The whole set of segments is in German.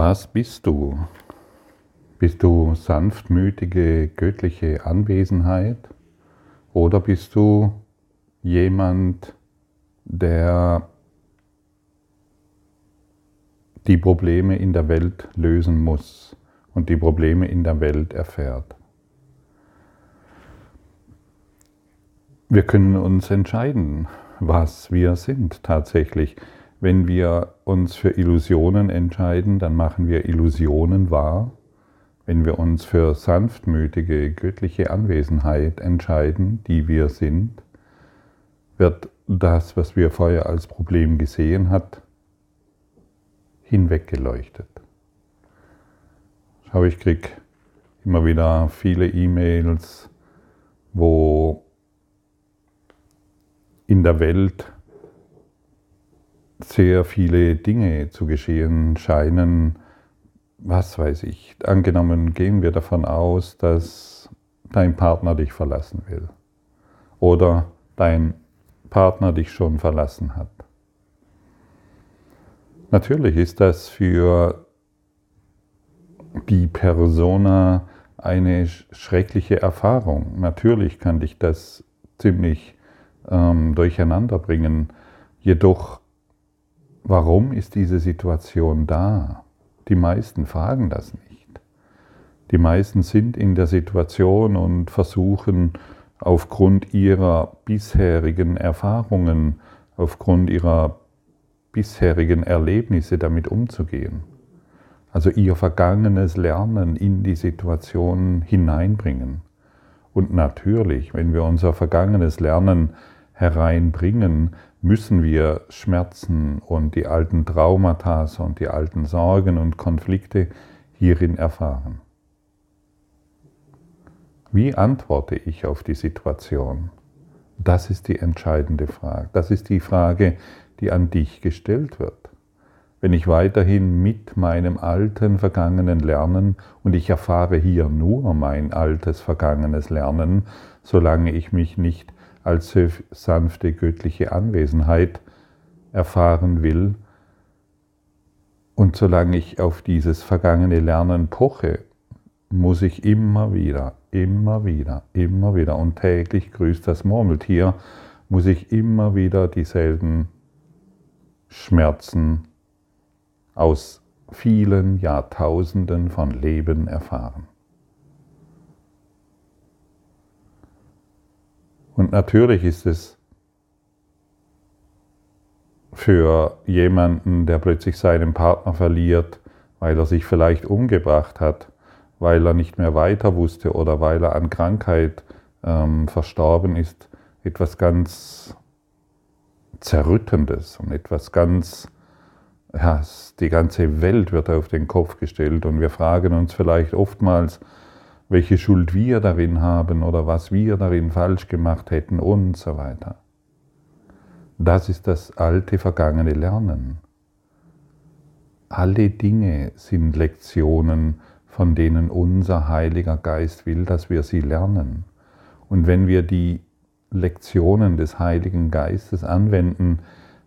Was bist du? Bist du sanftmütige, göttliche Anwesenheit? Oder bist du jemand, der die Probleme in der Welt lösen muss und die Probleme in der Welt erfährt? Wir können uns entscheiden, was wir sind tatsächlich. Wenn wir uns für Illusionen entscheiden, dann machen wir Illusionen wahr. Wenn wir uns für sanftmütige, göttliche Anwesenheit entscheiden, die wir sind, wird das, was wir vorher als Problem gesehen hat, hinweggeleuchtet. Schau, ich kriege immer wieder viele E-Mails, wo in der Welt sehr viele Dinge zu geschehen scheinen. Was weiß ich, angenommen gehen wir davon aus, dass dein Partner dich verlassen will oder dein Partner dich schon verlassen hat. Natürlich ist das für die Persona eine schreckliche Erfahrung. Natürlich kann dich das ziemlich ähm, durcheinander bringen. Jedoch, warum ist diese Situation da? Die meisten fragen das nicht. Die meisten sind in der Situation und versuchen aufgrund ihrer bisherigen Erfahrungen, aufgrund ihrer bisherigen Erlebnisse damit umzugehen. Also ihr vergangenes Lernen in die Situation hineinbringen. Und natürlich, wenn wir unser vergangenes Lernen hereinbringen, müssen wir Schmerzen und die alten Traumata und die alten Sorgen und Konflikte hierin erfahren. Wie antworte ich auf die Situation? Das ist die entscheidende Frage. Das ist die Frage, die an dich gestellt wird. Wenn ich weiterhin mit meinem alten vergangenen Lernen und ich erfahre hier nur mein altes vergangenes Lernen, solange ich mich nicht als sanfte göttliche Anwesenheit erfahren will. Und solange ich auf dieses vergangene Lernen poche, muss ich immer wieder, immer wieder, immer wieder und täglich grüßt das Murmeltier, muss ich immer wieder dieselben Schmerzen aus vielen Jahrtausenden von Leben erfahren. Und natürlich ist es für jemanden, der plötzlich seinen Partner verliert, weil er sich vielleicht umgebracht hat, weil er nicht mehr weiter wusste oder weil er an Krankheit ähm, verstorben ist, etwas ganz Zerrüttendes und etwas ganz, ja, die ganze Welt wird auf den Kopf gestellt. Und wir fragen uns vielleicht oftmals, welche Schuld wir darin haben oder was wir darin falsch gemacht hätten und so weiter. Das ist das alte vergangene Lernen. Alle Dinge sind Lektionen, von denen unser Heiliger Geist will, dass wir sie lernen. Und wenn wir die Lektionen des Heiligen Geistes anwenden,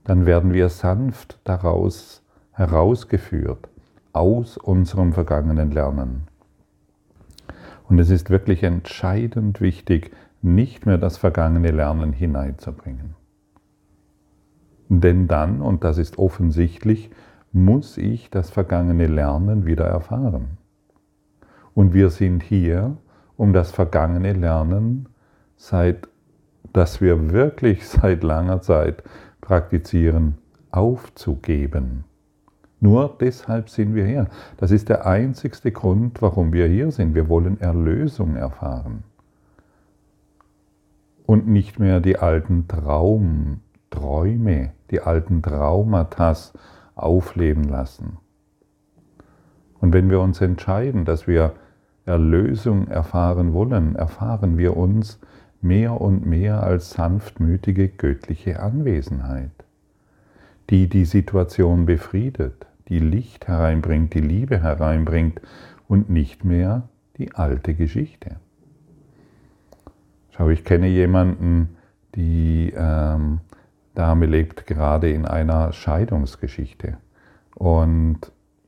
dann werden wir sanft daraus herausgeführt aus unserem vergangenen Lernen. Und es ist wirklich entscheidend wichtig, nicht mehr das vergangene Lernen hineinzubringen. Denn dann, und das ist offensichtlich, muss ich das vergangene Lernen wieder erfahren. Und wir sind hier, um das vergangene Lernen, seit, das wir wirklich seit langer Zeit praktizieren, aufzugeben. Nur deshalb sind wir hier. Das ist der einzigste Grund, warum wir hier sind. Wir wollen Erlösung erfahren. Und nicht mehr die alten Traum, Träume, die alten Traumata aufleben lassen. Und wenn wir uns entscheiden, dass wir Erlösung erfahren wollen, erfahren wir uns mehr und mehr als sanftmütige göttliche Anwesenheit, die die Situation befriedet, die Licht hereinbringt, die Liebe hereinbringt und nicht mehr die alte Geschichte. Schau, ich kenne jemanden, die ähm, Dame lebt gerade in einer Scheidungsgeschichte. Und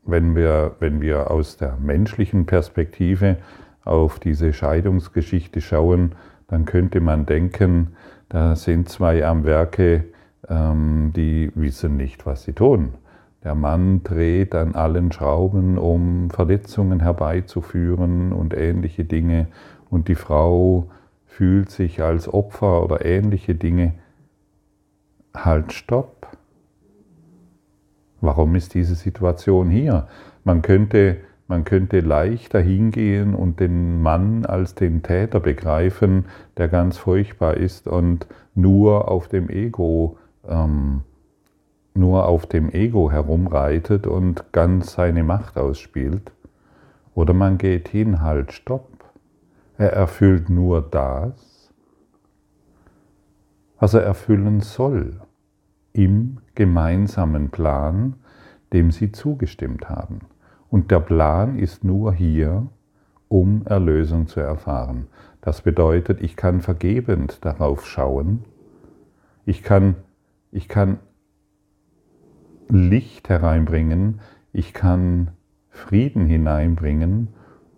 wenn wir, wenn wir aus der menschlichen Perspektive auf diese Scheidungsgeschichte schauen, dann könnte man denken, da sind zwei am Werke, ähm, die wissen nicht, was sie tun. Der Mann dreht an allen Schrauben, um Verletzungen herbeizuführen und ähnliche Dinge. Und die Frau fühlt sich als Opfer oder ähnliche Dinge. Halt, stopp. Warum ist diese Situation hier? Man könnte, man könnte leichter hingehen und den Mann als den Täter begreifen, der ganz furchtbar ist und nur auf dem Ego ähm, nur auf dem Ego herumreitet und ganz seine Macht ausspielt. Oder man geht hin, halt, stopp. Er erfüllt nur das, was er erfüllen soll, im gemeinsamen Plan, dem sie zugestimmt haben. Und der Plan ist nur hier, um Erlösung zu erfahren. Das bedeutet, ich kann vergebend darauf schauen, ich kann, ich kann Licht hereinbringen, ich kann Frieden hineinbringen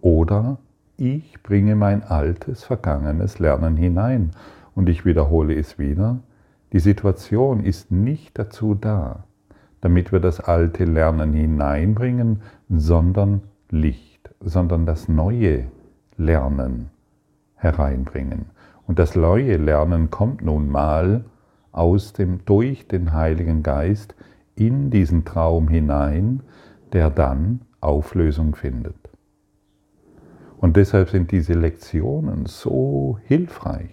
oder ich bringe mein altes, vergangenes Lernen hinein. Und ich wiederhole es wieder, die Situation ist nicht dazu da, damit wir das alte Lernen hineinbringen, sondern Licht, sondern das neue Lernen hereinbringen. Und das neue Lernen kommt nun mal aus dem, durch den Heiligen Geist in diesen Traum hinein, der dann Auflösung findet. Und deshalb sind diese Lektionen so hilfreich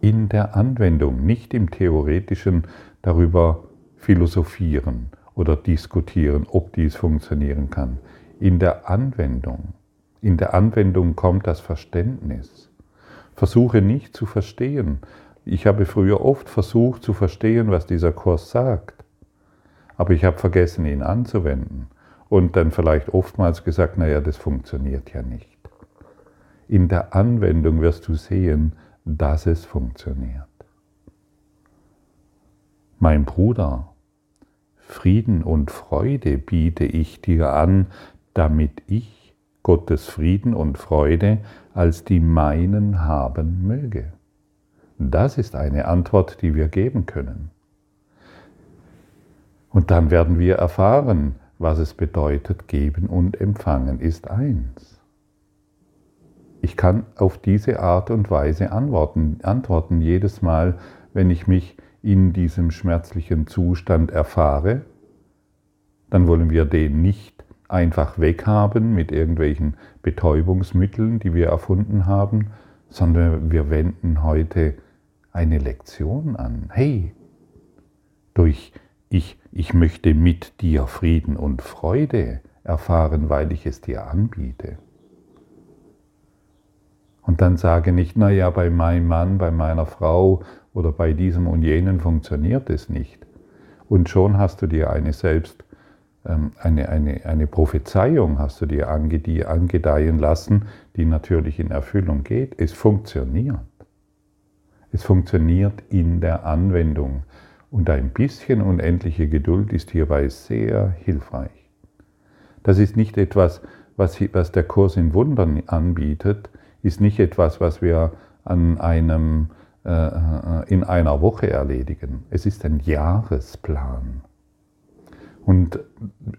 in der Anwendung, nicht im theoretischen darüber philosophieren oder diskutieren, ob dies funktionieren kann. In der Anwendung. In der Anwendung kommt das Verständnis. Versuche nicht zu verstehen. Ich habe früher oft versucht zu verstehen, was dieser Kurs sagt aber ich habe vergessen, ihn anzuwenden. Und dann vielleicht oftmals gesagt, naja, das funktioniert ja nicht. In der Anwendung wirst du sehen, dass es funktioniert. Mein Bruder, Frieden und Freude biete ich dir an, damit ich Gottes Frieden und Freude als die meinen haben möge. Das ist eine Antwort, die wir geben können. Und dann werden wir erfahren, was es bedeutet, geben und empfangen ist eins. Ich kann auf diese Art und Weise antworten, antworten jedes Mal, wenn ich mich in diesem schmerzlichen Zustand erfahre. Dann wollen wir den nicht einfach weghaben mit irgendwelchen Betäubungsmitteln, die wir erfunden haben, sondern wir wenden heute eine Lektion an. Hey, durch ich, ich möchte mit dir Frieden und Freude erfahren, weil ich es dir anbiete. Und dann sage nicht, naja, bei meinem Mann, bei meiner Frau oder bei diesem und jenen funktioniert es nicht. Und schon hast du dir eine selbst, ähm, eine, eine, eine Prophezeiung hast du dir angedeihen lassen, die natürlich in Erfüllung geht. Es funktioniert. Es funktioniert in der Anwendung. Und ein bisschen unendliche Geduld ist hierbei sehr hilfreich. Das ist nicht etwas, was, der Kurs in Wundern anbietet, ist nicht etwas, was wir an einem, äh, äh, in einer Woche erledigen. Es ist ein Jahresplan. Und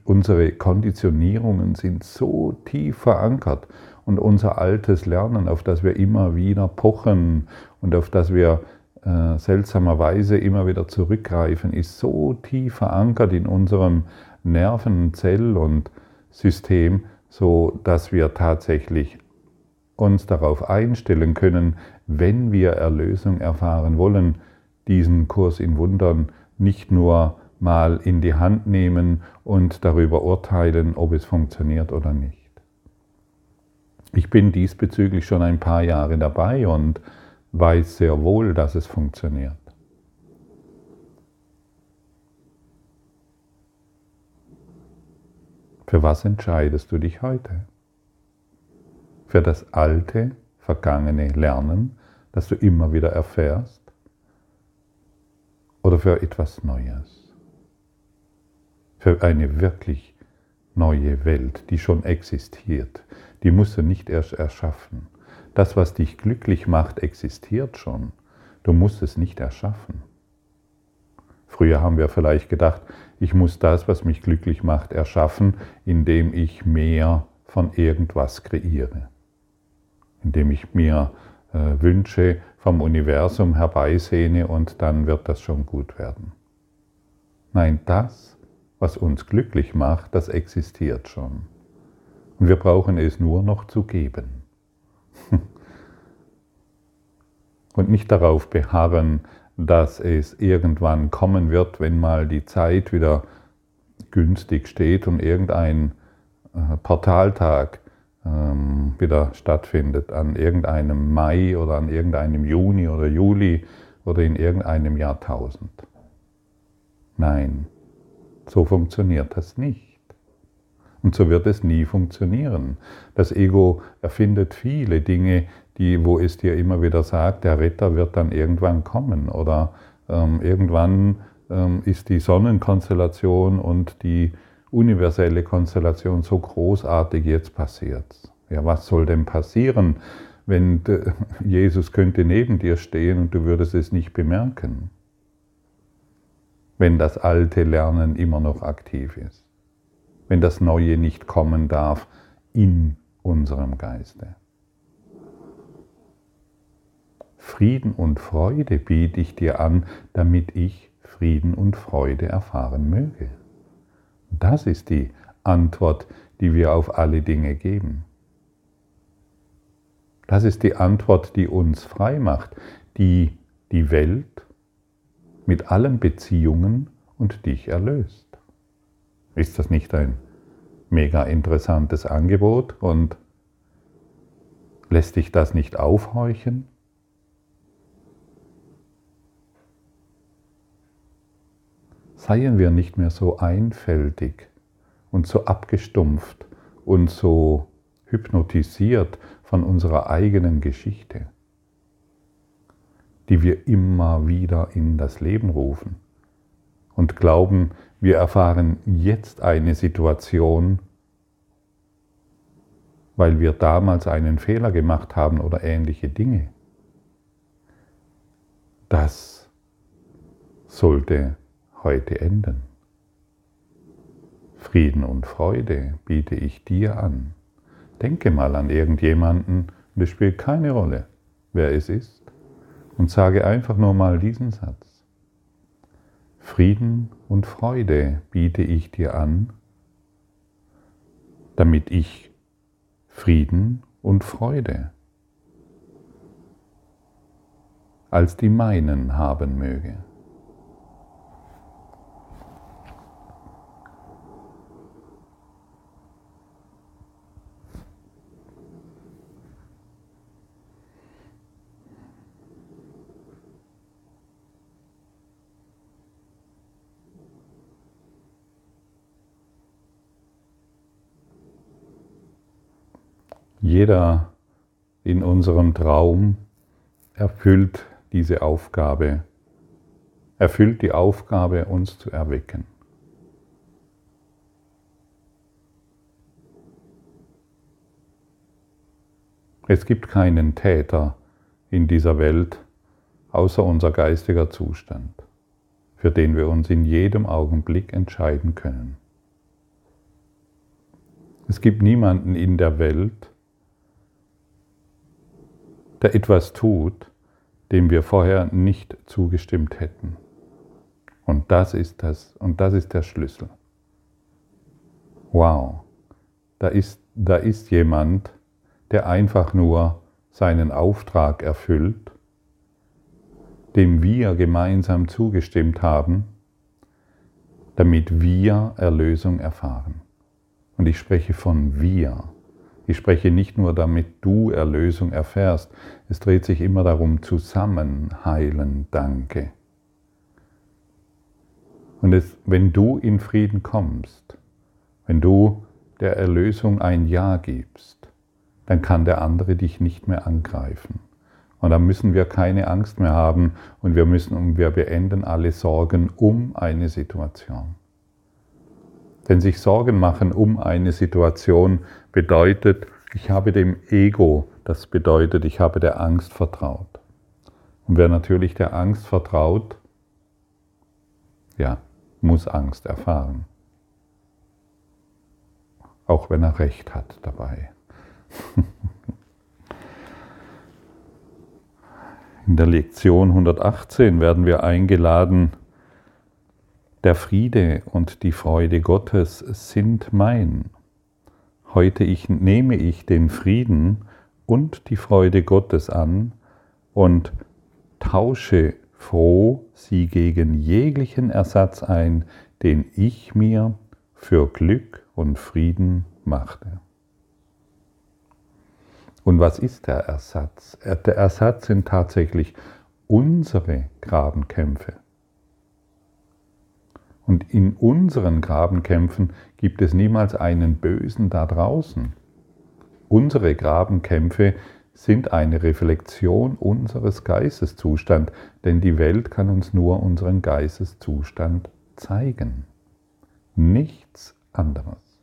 unsere Konditionierungen sind so tief verankert und unser altes Lernen, auf das wir immer wieder pochen und auf das wir äh, seltsamerweise immer wieder zurückgreifen, ist so tief verankert in unserem Nerven-, Zell- und System, so dass wir tatsächlich uns darauf einstellen können, wenn wir Erlösung erfahren wollen, diesen Kurs in Wundern nicht nur mal in die Hand nehmen und darüber urteilen, ob es funktioniert oder nicht. Ich bin diesbezüglich schon ein paar Jahre dabei und weiß sehr wohl, dass es funktioniert. Für was entscheidest du dich heute? Für das alte, vergangene Lernen, das du immer wieder erfährst? Oder für etwas Neues? Für eine wirklich neue Welt, die schon existiert. Die musst du nicht erst erschaffen. Das, was dich glücklich macht, existiert schon. Du musst es nicht erschaffen. Früher haben wir vielleicht gedacht, ich muss das, was mich glücklich macht, erschaffen, indem ich mehr von irgendwas kreiere. Indem ich mir äh, Wünsche vom Universum herbeisehne und dann wird das schon gut werden. Nein, das, was uns glücklich macht, das existiert schon. Und wir brauchen es nur noch zu geben. Und nicht darauf beharren, dass es irgendwann kommen wird, wenn mal die Zeit wieder günstig steht und irgendein äh, Portaltag ähm, wieder stattfindet, an irgendeinem Mai oder an irgendeinem Juni oder Juli oder in irgendeinem Jahrtausend. Nein, so funktioniert das nicht. Und so wird es nie funktionieren. Das Ego erfindet viele Dinge, die, wo es dir immer wieder sagt, der Retter wird dann irgendwann kommen oder ähm, irgendwann ähm, ist die Sonnenkonstellation und die universelle Konstellation so großartig, jetzt passiert Ja, was soll denn passieren, wenn Jesus könnte neben dir stehen und du würdest es nicht bemerken? Wenn das alte Lernen immer noch aktiv ist. Wenn das Neue nicht kommen darf in unserem Geiste. Frieden und Freude biete ich dir an, damit ich Frieden und Freude erfahren möge. Das ist die Antwort, die wir auf alle Dinge geben. Das ist die Antwort, die uns frei macht, die die Welt mit allen Beziehungen und dich erlöst. Ist das nicht ein mega interessantes Angebot und lässt dich das nicht aufhorchen? Seien wir nicht mehr so einfältig und so abgestumpft und so hypnotisiert von unserer eigenen Geschichte, die wir immer wieder in das Leben rufen und glauben, wir erfahren jetzt eine Situation, weil wir damals einen Fehler gemacht haben oder ähnliche Dinge. Das sollte heute enden. Frieden und Freude biete ich dir an. Denke mal an irgendjemanden und es spielt keine Rolle, wer es ist, und sage einfach nur mal diesen Satz. Frieden und Freude biete ich dir an, damit ich Frieden und Freude als die meinen haben möge. Jeder in unserem Traum erfüllt diese Aufgabe, erfüllt die Aufgabe, uns zu erwecken. Es gibt keinen Täter in dieser Welt außer unser geistiger Zustand, für den wir uns in jedem Augenblick entscheiden können. Es gibt niemanden in der Welt, der etwas tut, dem wir vorher nicht zugestimmt hätten. Und das ist das, und das ist der Schlüssel. Wow, da ist, da ist jemand, der einfach nur seinen Auftrag erfüllt, dem wir gemeinsam zugestimmt haben, damit wir Erlösung erfahren. Und ich spreche von wir. Ich spreche nicht nur, damit du Erlösung erfährst. Es dreht sich immer darum, zusammen heilen, danke. Und es, wenn du in Frieden kommst, wenn du der Erlösung ein Ja gibst, dann kann der andere dich nicht mehr angreifen. Und dann müssen wir keine Angst mehr haben und wir müssen und wir beenden alle Sorgen um eine Situation. Denn sich Sorgen machen um eine Situation bedeutet, ich habe dem Ego, das bedeutet, ich habe der Angst vertraut. Und wer natürlich der Angst vertraut, ja, muss Angst erfahren. Auch wenn er recht hat dabei. In der Lektion 118 werden wir eingeladen, der Friede und die Freude Gottes sind mein. Heute ich, nehme ich den Frieden und die Freude Gottes an und tausche froh sie gegen jeglichen Ersatz ein, den ich mir für Glück und Frieden machte. Und was ist der Ersatz? Der Ersatz sind tatsächlich unsere Grabenkämpfe. Und in unseren Grabenkämpfen gibt es niemals einen Bösen da draußen. Unsere Grabenkämpfe sind eine Reflexion unseres Geisteszustands, denn die Welt kann uns nur unseren Geisteszustand zeigen. Nichts anderes.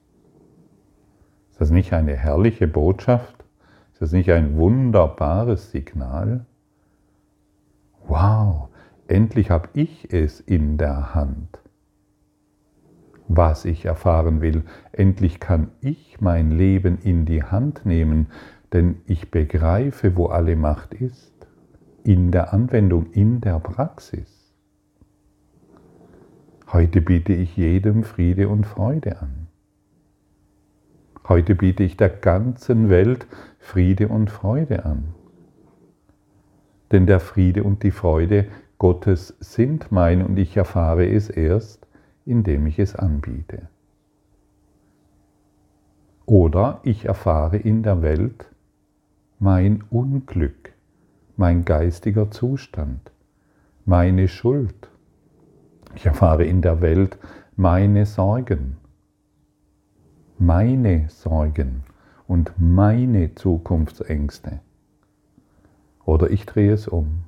Ist das nicht eine herrliche Botschaft? Ist das nicht ein wunderbares Signal? Wow, endlich habe ich es in der Hand, was ich erfahren will. Endlich kann ich mein Leben in die Hand nehmen, denn ich begreife, wo alle Macht ist, in der Anwendung, in der Praxis. Heute biete ich jedem Friede und Freude an. Heute biete ich der ganzen Welt Friede und Freude an. Denn der Friede und die Freude Gottes sind mein und ich erfahre es erst, indem ich es anbiete. Oder ich erfahre in der Welt mein Unglück, mein geistiger Zustand, meine Schuld. Ich erfahre in der Welt meine Sorgen, meine Sorgen und meine Zukunftsängste. Oder ich drehe es um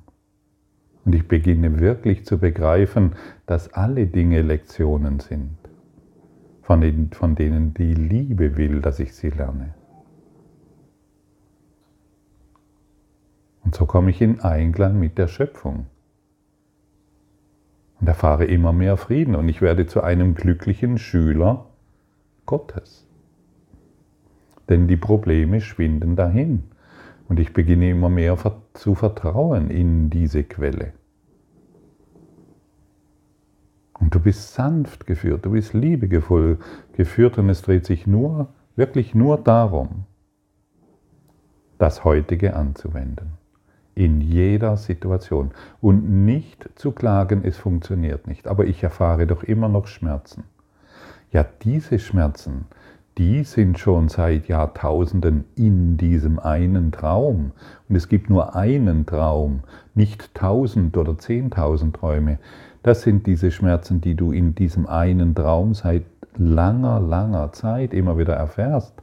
und ich beginne wirklich zu begreifen, dass alle Dinge Lektionen sind, von denen, von denen die Liebe will, dass ich sie lerne. Und so komme ich in Einklang mit der Schöpfung und erfahre immer mehr Frieden und ich werde zu einem glücklichen Schüler Gottes. Denn die Probleme schwinden dahin und ich beginne immer mehr zu vertrauen in diese Quelle. Und du bist sanft geführt, du bist liebevoll geführt und es dreht sich nur, wirklich nur darum, das Heutige anzuwenden. In jeder Situation. Und nicht zu klagen, es funktioniert nicht. Aber ich erfahre doch immer noch Schmerzen. Ja, diese Schmerzen, die sind schon seit Jahrtausenden in diesem einen Traum. Und es gibt nur einen Traum, nicht tausend oder zehntausend Träume. Das sind diese Schmerzen, die du in diesem einen Traum seit langer, langer Zeit immer wieder erfährst.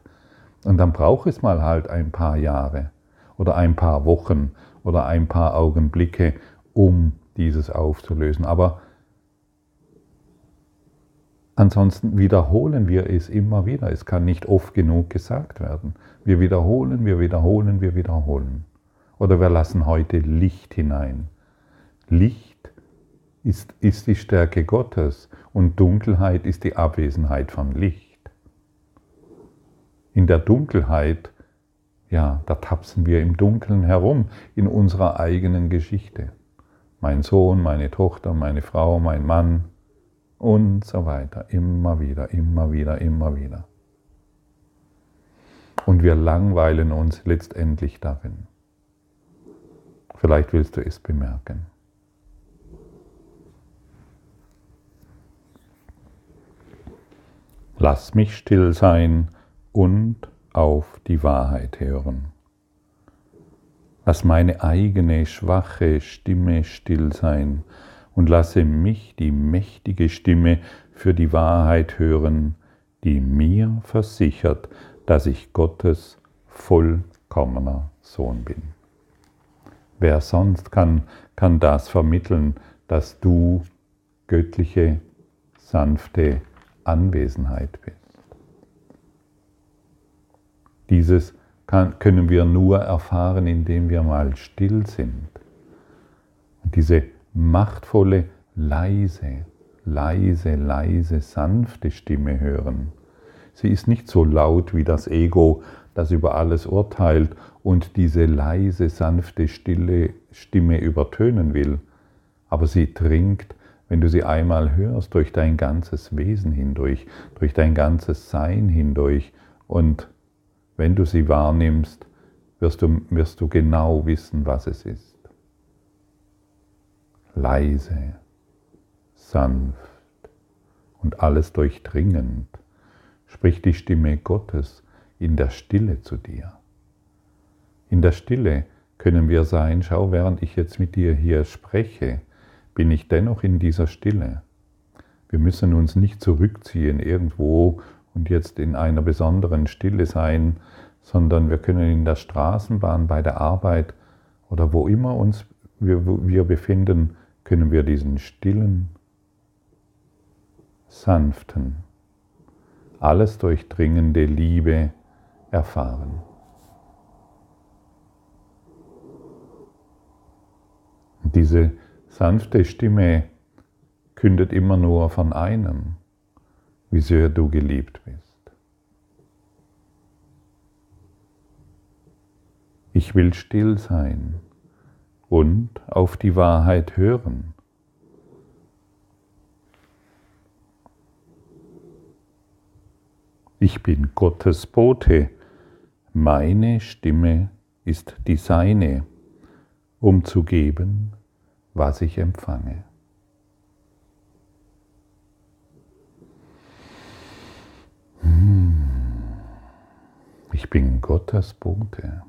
Und dann braucht es mal halt ein paar Jahre oder ein paar Wochen oder ein paar Augenblicke, um dieses aufzulösen. Aber Ansonsten wiederholen wir es immer wieder. Es kann nicht oft genug gesagt werden. Wir wiederholen, wir wiederholen, wir wiederholen. Oder wir lassen heute Licht hinein. Licht ist, ist die Stärke Gottes und Dunkelheit ist die Abwesenheit von Licht. In der Dunkelheit, ja, da tapsen wir im Dunkeln herum, in unserer eigenen Geschichte. Mein Sohn, meine Tochter, meine Frau, mein Mann, und so weiter. Immer wieder, immer wieder, immer wieder. Und wir langweilen uns letztendlich darin. Vielleicht willst du es bemerken. Lass mich still sein und auf die Wahrheit hören. Lass meine eigene schwache Stimme still sein und lasse mich die mächtige Stimme für die Wahrheit hören, die mir versichert, dass ich Gottes vollkommener Sohn bin. Wer sonst kann, kann das vermitteln, dass du göttliche, sanfte, Anwesenheit bist. Dieses kann, können wir nur erfahren, indem wir mal still sind. Und diese machtvolle, leise, leise, leise, sanfte Stimme hören. Sie ist nicht so laut wie das Ego, das über alles urteilt und diese leise, sanfte, stille Stimme übertönen will. Aber sie dringt, wenn du sie einmal hörst, durch dein ganzes Wesen hindurch, durch dein ganzes Sein hindurch. Und wenn du sie wahrnimmst, wirst du, wirst du genau wissen, was es ist. Leise, sanft und alles durchdringend spricht die Stimme Gottes in der Stille zu dir. In der Stille können wir sein, schau, während ich jetzt mit dir hier spreche, bin ich dennoch in dieser Stille. Wir müssen uns nicht zurückziehen irgendwo und jetzt in einer besonderen Stille sein, sondern wir können in der Straßenbahn, bei der Arbeit oder wo immer uns wir, wir befinden, können wir diesen stillen, sanften, alles durchdringende Liebe erfahren. Diese sanfte Stimme kündet immer nur von einem, wie sehr du geliebt bist. Ich will still sein und auf die Wahrheit hören. Ich bin Gottes Bote, meine Stimme ist die seine, um zu geben, was ich empfange. Hm. Ich bin Gottes Bote.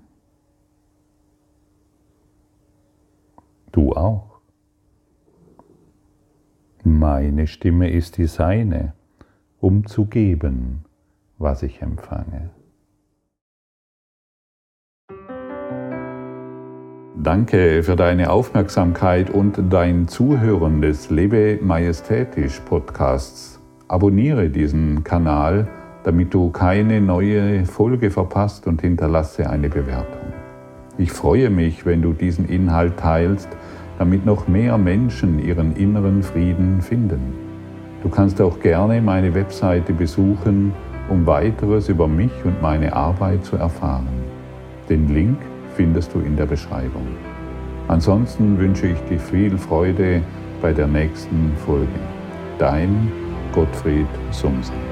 Du auch. Meine Stimme ist die seine, um zu geben, was ich empfange. Danke für deine Aufmerksamkeit und dein Zuhören des Lebe Majestätisch Podcasts. Abonniere diesen Kanal, damit du keine neue Folge verpasst und hinterlasse eine Bewertung. Ich freue mich, wenn du diesen Inhalt teilst, damit noch mehr Menschen ihren inneren Frieden finden. Du kannst auch gerne meine Webseite besuchen, um weiteres über mich und meine Arbeit zu erfahren. Den Link findest du in der Beschreibung. Ansonsten wünsche ich dir viel Freude bei der nächsten Folge. Dein Gottfried Sumsen.